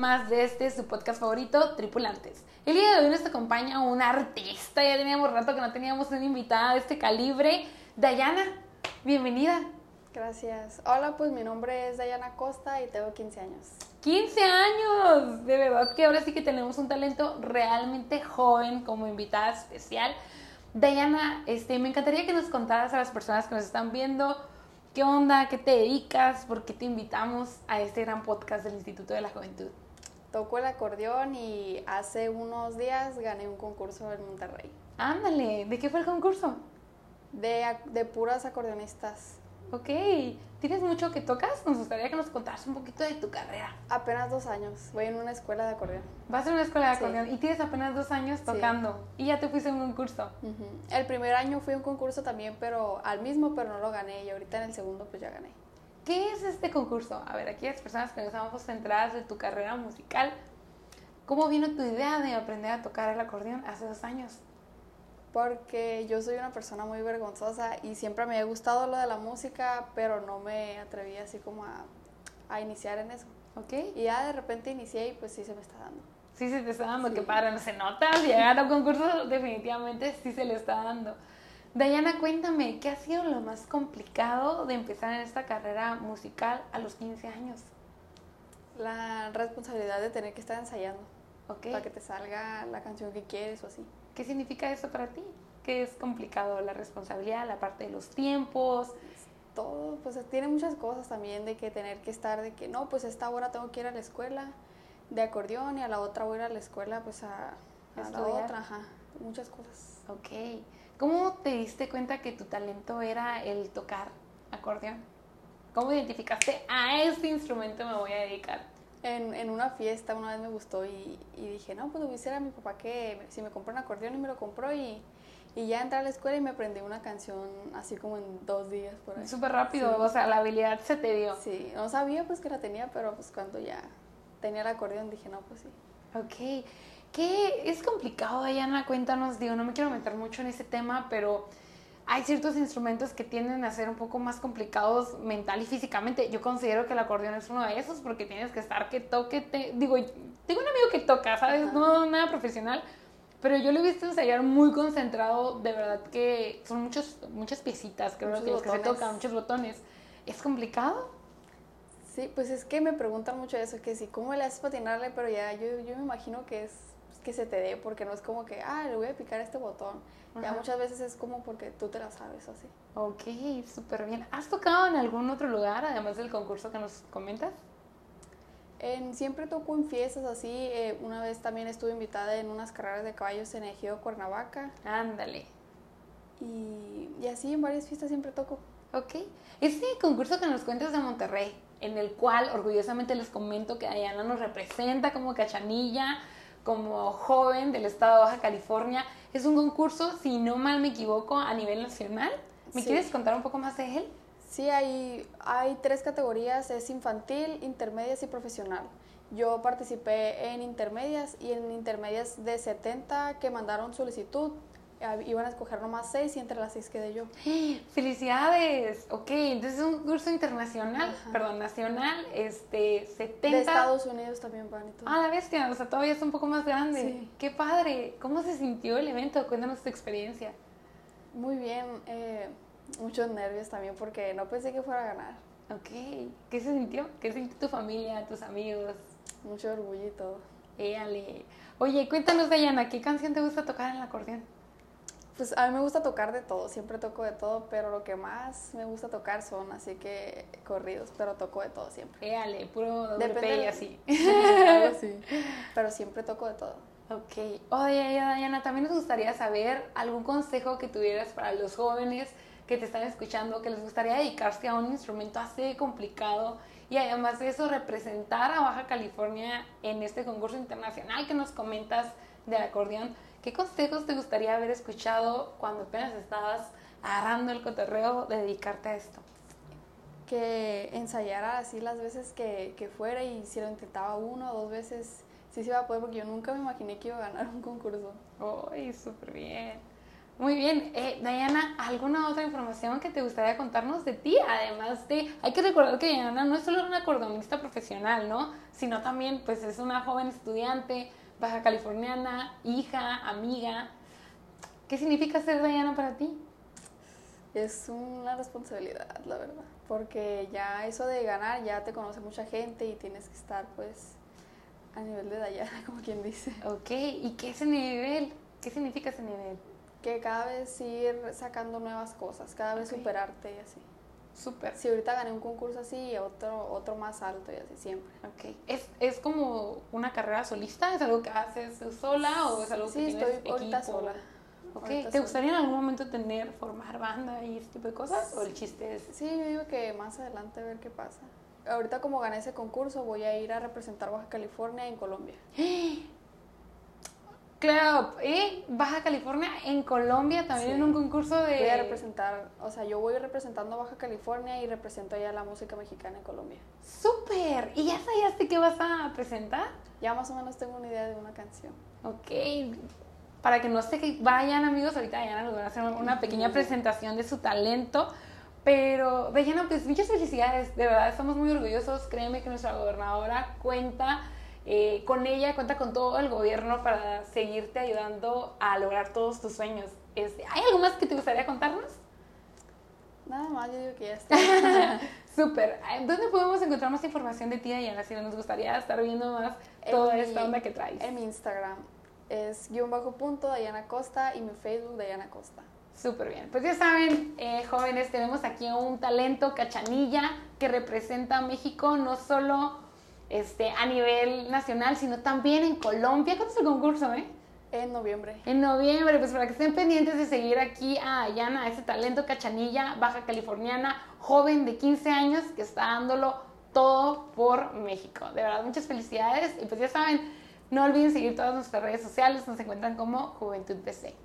más de este su podcast favorito, Tripulantes. El día de hoy nos acompaña un artista, ya teníamos rato que no teníamos una invitada de este calibre, Dayana. Bienvenida. Gracias. Hola, pues mi nombre es Dayana Costa y tengo 15 años. 15 años, de verdad que ahora sí que tenemos un talento realmente joven como invitada especial. Dayana, este, me encantaría que nos contaras a las personas que nos están viendo qué onda, qué te dedicas, por qué te invitamos a este gran podcast del Instituto de la Juventud. Toco el acordeón y hace unos días gané un concurso en Monterrey. Ándale, ¿de qué fue el concurso? De, de puras acordeonistas. Ok, ¿tienes mucho que tocas? Nos gustaría que nos contaras un poquito de tu carrera. Apenas dos años, voy en una escuela de acordeón. Vas a una escuela de acordeón y tienes apenas dos años tocando y ya te fuiste a un concurso. El primer año fui a un concurso también, pero al mismo, pero no lo gané y ahorita en el segundo pues ya gané. ¿Qué es este concurso? A ver, aquí las personas que nos estamos centradas de tu carrera musical, ¿cómo vino tu idea de aprender a tocar el acordeón hace dos años? porque yo soy una persona muy vergonzosa y siempre me ha gustado lo de la música, pero no me atreví así como a, a iniciar en eso. Ok. Y ya de repente inicié y pues sí se me está dando. Sí se te está dando, que para no se nota, llegar a un concurso definitivamente sí se le está dando. Dayana, cuéntame, ¿qué ha sido lo más complicado de empezar en esta carrera musical a los 15 años? La responsabilidad de tener que estar ensayando. Okay. Para que te salga la canción que quieres o así. ¿Qué significa eso para ti? ¿Qué es complicado? ¿La responsabilidad, la parte de los tiempos? Todo, pues tiene muchas cosas también de que tener que estar, de que no, pues esta hora tengo que ir a la escuela de acordeón y a la otra voy a ir a la escuela pues a, a la otra, ajá, muchas cosas. Ok. ¿Cómo te diste cuenta que tu talento era el tocar acordeón? ¿Cómo identificaste a este instrumento me voy a dedicar? En, en, una fiesta una vez me gustó y, y dije, no, pues lo a mi papá que si me compró un acordeón y me lo compró y, y, ya entré a la escuela y me aprendí una canción así como en dos días por ahí. Súper rápido, o sea, la habilidad se te dio. Sí, no sabía pues que la tenía, pero pues cuando ya tenía el acordeón dije, no, pues sí. Ok, ¿qué es complicado, Diana? Cuéntanos, digo, no me quiero meter mucho en ese tema, pero hay ciertos instrumentos que tienden a ser un poco más complicados mental y físicamente. Yo considero que el acordeón es uno de esos porque tienes que estar que toque. Te, digo, tengo un amigo que toca, ¿sabes? No nada profesional, pero yo lo he visto ensayar muy concentrado. De verdad que son muchos, muchas piecitas, creo muchos que los que se tocan, muchos botones. ¿Es complicado? Sí, pues es que me preguntan mucho eso, que si cómo le haces para atinarle, pero ya yo, yo me imagino que es que se te dé, porque no es como que, ah, le voy a picar este botón. Ya Ajá. muchas veces es como porque tú te la sabes así. Ok, súper bien. ¿Has tocado en algún otro lugar, además del concurso que nos comentas? En, siempre toco en fiestas así. eh, una vez también estuve invitada en unas carreras de caballos en Ejido, Cuernavaca. Ándale. Y, y así en varias fiestas siempre toco. Ok. Este concurso que nos cuentas de Monterrey, en el cual orgullosamente les comento que Diana nos representa como cachanilla, como joven del estado de Baja California, es un concurso, si no mal me equivoco, a nivel nacional. ¿Me Sí. quieres contar un poco más de él? Sí, hay, hay tres categorías, es infantil, intermedias y profesional. Yo participé en intermedias y en intermedias de 70 que mandaron solicitud, iban a escoger nomás seis y entre las seis quedé yo. ¡Felicidades! Ok, entonces es un concurso internacional, Ajá. perdón, nacional, este, 70... De Estados Unidos también van y todo. Ah, la bestia, o sea, todavía es un poco más grande. Sí. ¡Qué padre! ¿Cómo se sintió el evento? Cuéntanos tu experiencia. Muy bien, eh, muchos nervios también porque no pensé que fuera a ganar. Ok, ¿qué se sintió? ¿Qué sintió tu familia, tus amigos? Mucho orgullo y todo. Éale. Oye, cuéntanos, Dayana, ¿qué canción te gusta tocar en el acordeón? Pues a mí me gusta tocar de todo, siempre toco de todo, pero lo que más me gusta tocar son así que corridos, pero toco de todo siempre. Éale, puro doble Depende P y así. Algo así. Pero siempre toco de todo. Ok. Oye, Dayana, también nos gustaría saber algún consejo que tuvieras para los jóvenes que te están escuchando, que les gustaría dedicarse a un instrumento así complicado y además de eso representar a Baja California en este concurso internacional que nos comentas del acordeón. ¿Qué consejos te gustaría haber escuchado cuando apenas estabas agarrando el cotorreo de dedicarte a esto? Que ensayara así las veces que, que fuera y si lo intentaba uno o dos veces, sí se iba a poder, porque yo nunca me imaginé que iba a ganar un concurso. ¡Ay, súper bien! Muy bien. Eh, Diana, ¿alguna otra información que te gustaría contarnos de ti? Además de, hay que recordar que Diana no es solo una acordeonista profesional, ¿no? Sino también, pues, es una joven estudiante, baja californiana, hija, amiga. ¿Qué significa ser Diana para ti? Es una responsabilidad, la verdad, porque ya eso de ganar, ya te conoce mucha gente y tienes que estar, pues, a nivel de Diana, como quien dice. Ok, ¿y qué es ese nivel? ¿Qué significa ese nivel? que cada vez ir sacando nuevas cosas, cada vez superarte y así. Súper. Si ahorita gané un concurso así, otro, otro más alto y así siempre. Ok. ¿Es, ¿Es como una carrera solista? ¿Es algo que haces sola o es algo que tienes estoy ahorita sola. Okay. ¿Te gustaría en algún momento tener, formar banda y ese tipo de cosas? ¿O el chiste es...? Sí, yo digo que más adelante a ver qué pasa. Ahorita como gané ese concurso voy a ir a representar Baja California en Colombia. Claro, y Baja California en Colombia también en un concurso de... Voy a representar, o sea, yo voy representando Baja California y represento ya la música mexicana en Colombia. ¡Súper! ¿Y ya sabías qué vas a presentar? Ya más o menos tengo una idea de una canción. Ok. Para que no se vayan amigos, ahorita Diana nos va a hacer una pequeña presentación de su talento. Pero, Diana, pues muchas felicidades, de verdad, estamos muy orgullosos. Créeme que nuestra gobernadora cuenta eh, con ella cuenta con todo el gobierno para seguirte ayudando a lograr todos tus sueños. Este, ¿Hay algo más que te gustaría contarnos? Nada más, yo digo que ya está. Súper. ¿Dónde podemos encontrar más información de ti, Diana? Si nos gustaría estar viendo más toda esta onda que traes. En mi Instagram es guion bajo punto Diana Costa y mi Facebook Diana Costa. Súper bien. Pues ya saben, eh, jóvenes, tenemos aquí un talento cachanilla que representa a México no solo este, a nivel nacional, sino también en Colombia. ¿Cuándo es el concurso, eh? En noviembre. En noviembre, pues para que estén pendientes de seguir aquí a Ayana, ese talento cachanilla, baja californiana, joven de 15 años que está dándolo todo por México. De verdad, muchas felicidades. Y pues ya saben, no olviden seguir todas nuestras redes sociales, nos encuentran como Juventud PC.